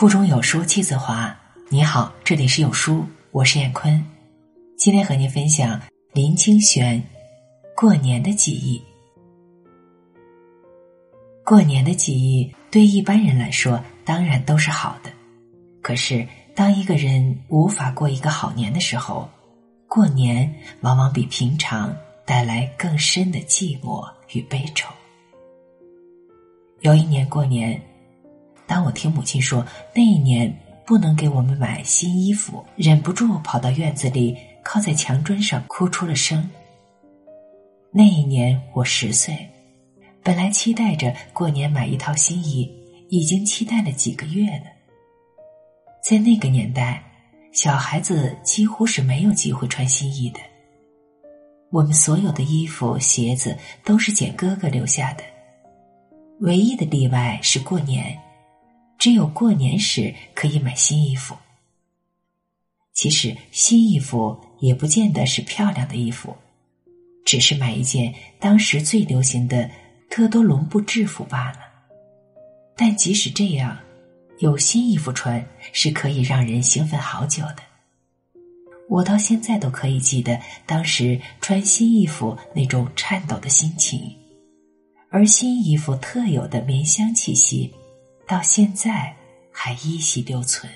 腹中有书气自华。你好，这里是有书，我是燕坤。今天和您分享林清玄过年的记忆。过年的记忆对一般人来说当然都是好的，可是当一个人无法过一个好年的时候，过年往往比平常带来更深的寂寞与悲愁。有一年过年。当我听母亲说那一年不能给我们买新衣服，忍不住跑到院子里，靠在墙砖上哭出了声。那一年我十岁，本来期待着过年买一套新衣，已经期待了几个月了。在那个年代，小孩子几乎是没有机会穿新衣的。我们所有的衣服、鞋子都是捡哥哥留下的，唯一的例外是过年。只有过年时可以买新衣服。其实新衣服也不见得是漂亮的衣服，只是买一件当时最流行的特多隆布制服罢了。但即使这样，有新衣服穿是可以让人兴奋好久的。我到现在都可以记得当时穿新衣服那种颤抖的心情，而新衣服特有的棉香气息。到现在还依稀留存。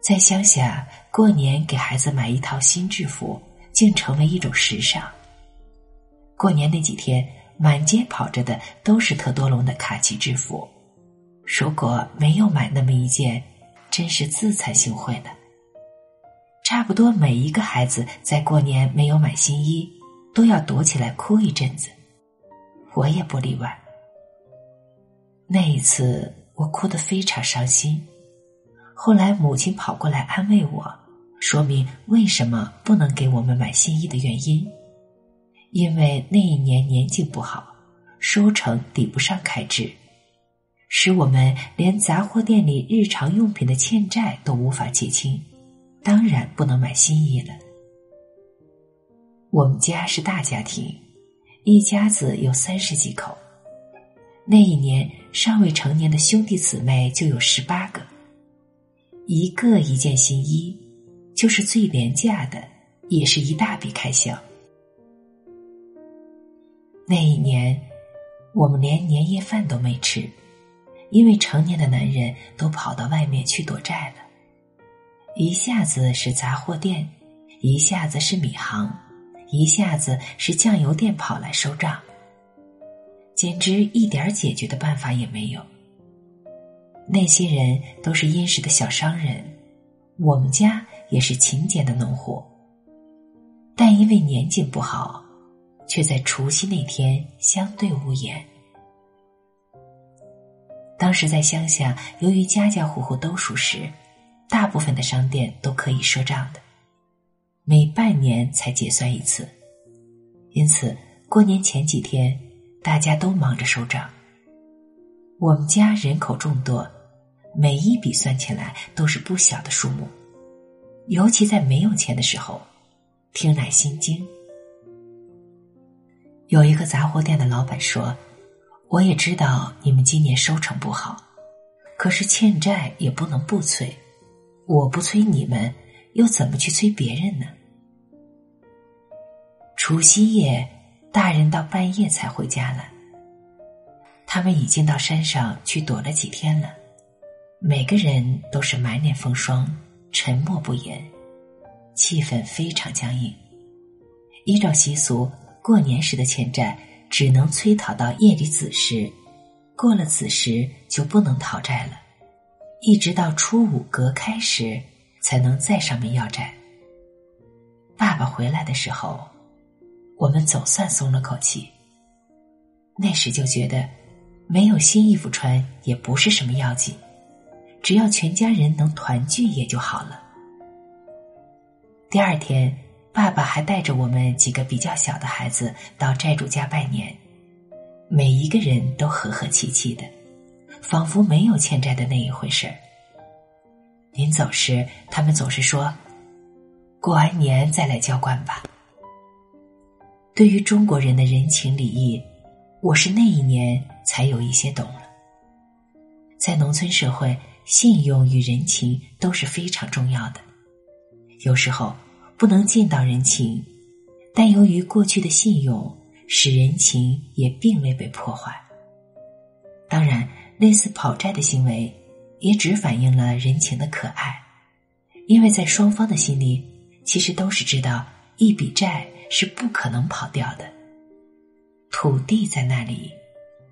在乡下过年，给孩子买一套新制服，竟成为一种时尚。过年那几天，满街跑着的都是特多隆的卡其制服。如果没有买那么一件，真是自惭形秽了。差不多每一个孩子在过年没有买新衣，都要躲起来哭一阵子，我也不例外。那一次，我哭得非常伤心。后来，母亲跑过来安慰我，说明为什么不能给我们买新衣的原因。因为那一年年景不好，收成抵不上开支，使我们连杂货店里日常用品的欠债都无法结清，当然不能买新衣了。我们家是大家庭，一家子有三十几口。那一年尚未成年的兄弟姊妹就有十八个，一个一件新衣，就是最廉价的，也是一大笔开销。那一年，我们连年夜饭都没吃，因为成年的男人都跑到外面去躲债了。一下子是杂货店，一下子是米行，一下子是酱油店跑来收账。简直一点解决的办法也没有。那些人都是殷实的小商人，我们家也是勤俭的农户。但因为年景不好，却在除夕那天相对无言。当时在乡下，由于家家户户都属实，大部分的商店都可以赊账的，每半年才结算一次，因此过年前几天。大家都忙着收账。我们家人口众多，每一笔算起来都是不小的数目，尤其在没有钱的时候，听乃心惊。有一个杂货店的老板说：“我也知道你们今年收成不好，可是欠债也不能不催。我不催你们，又怎么去催别人呢？”除夕夜。大人到半夜才回家了，他们已经到山上去躲了几天了，每个人都是满脸风霜，沉默不言，气氛非常僵硬。依照习俗，过年时的欠债只能催讨到夜里子时，过了子时就不能讨债了，一直到初五隔开时才能再上门要债。爸爸回来的时候。我们总算松了口气。那时就觉得，没有新衣服穿也不是什么要紧，只要全家人能团聚也就好了。第二天，爸爸还带着我们几个比较小的孩子到债主家拜年，每一个人都和和气气的，仿佛没有欠债的那一回事儿。临走时，他们总是说：“过完年再来交关吧。”对于中国人的人情礼义，我是那一年才有一些懂了。在农村社会，信用与人情都是非常重要的。有时候不能见到人情，但由于过去的信用，使人情也并未被破坏。当然，类似跑债的行为，也只反映了人情的可爱，因为在双方的心里，其实都是知道一笔债是不可能跑掉的。土地在那里，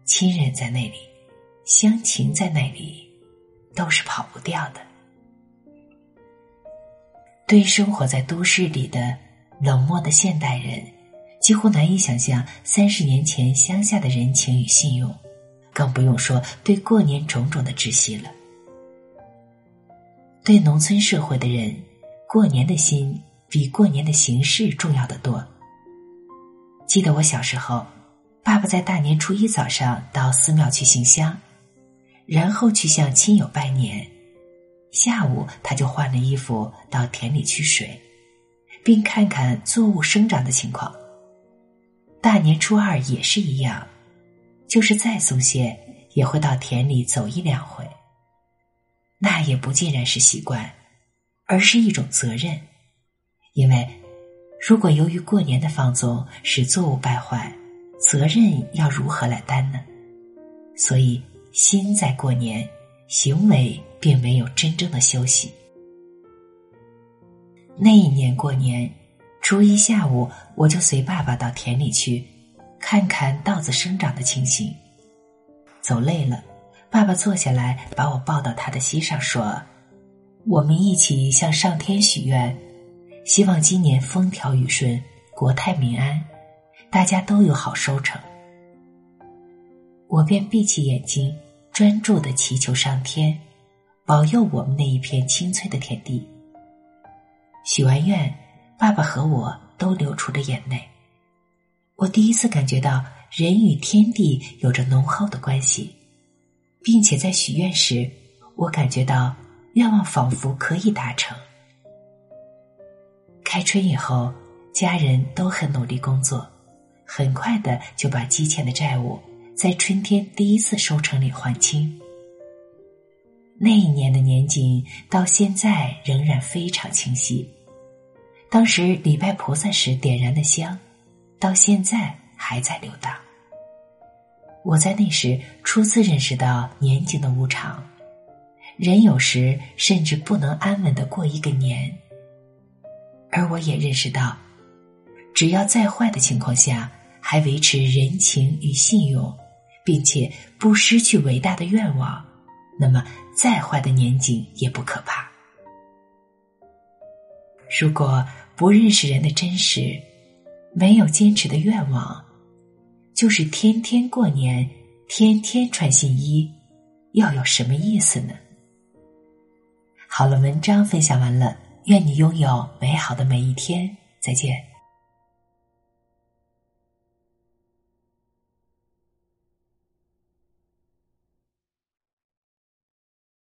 亲人在那里，乡情在那里，都是跑不掉的。对生活在都市里的冷漠的现代人，几乎难以想象三十年前乡下的人情与信用，更不用说对过年种种的窒息了。对农村社会的人，过年的心比过年的形式重要的多。记得我小时候，爸爸在大年初一早上到寺庙去行香，然后去向亲友拜年。下午，他就换了衣服到田里去水，并看看作物生长的情况。大年初二也是一样，就是再松懈，也会到田里走一两回。那也不尽然是习惯，而是一种责任。因为，如果由于过年的放纵使作物败坏，责任要如何来担呢？所以，心在过年，行为。并没有真正的休息。那一年过年，初一下午，我就随爸爸到田里去，看看稻子生长的情形。走累了，爸爸坐下来，把我抱到他的膝上，说：“我们一起向上天许愿，希望今年风调雨顺，国泰民安，大家都有好收成。”我便闭起眼睛，专注的祈求上天。保佑我们那一片青翠的田地。许完愿，爸爸和我都流出了眼泪。我第一次感觉到人与天地有着浓厚的关系，并且在许愿时，我感觉到愿望仿佛可以达成。开春以后，家人都很努力工作，很快的就把积欠的债务在春天第一次收成里还清。那一年的年景到现在仍然非常清晰。当时礼拜菩萨时点燃的香，到现在还在流荡。我在那时初次认识到年景的无常，人有时甚至不能安稳的过一个年。而我也认识到，只要在坏的情况下还维持人情与信用，并且不失去伟大的愿望。那么，再坏的年景也不可怕。如果不认识人的真实，没有坚持的愿望，就是天天过年，天天穿新衣，要有什么意思呢？好了，文章分享完了，愿你拥有美好的每一天，再见。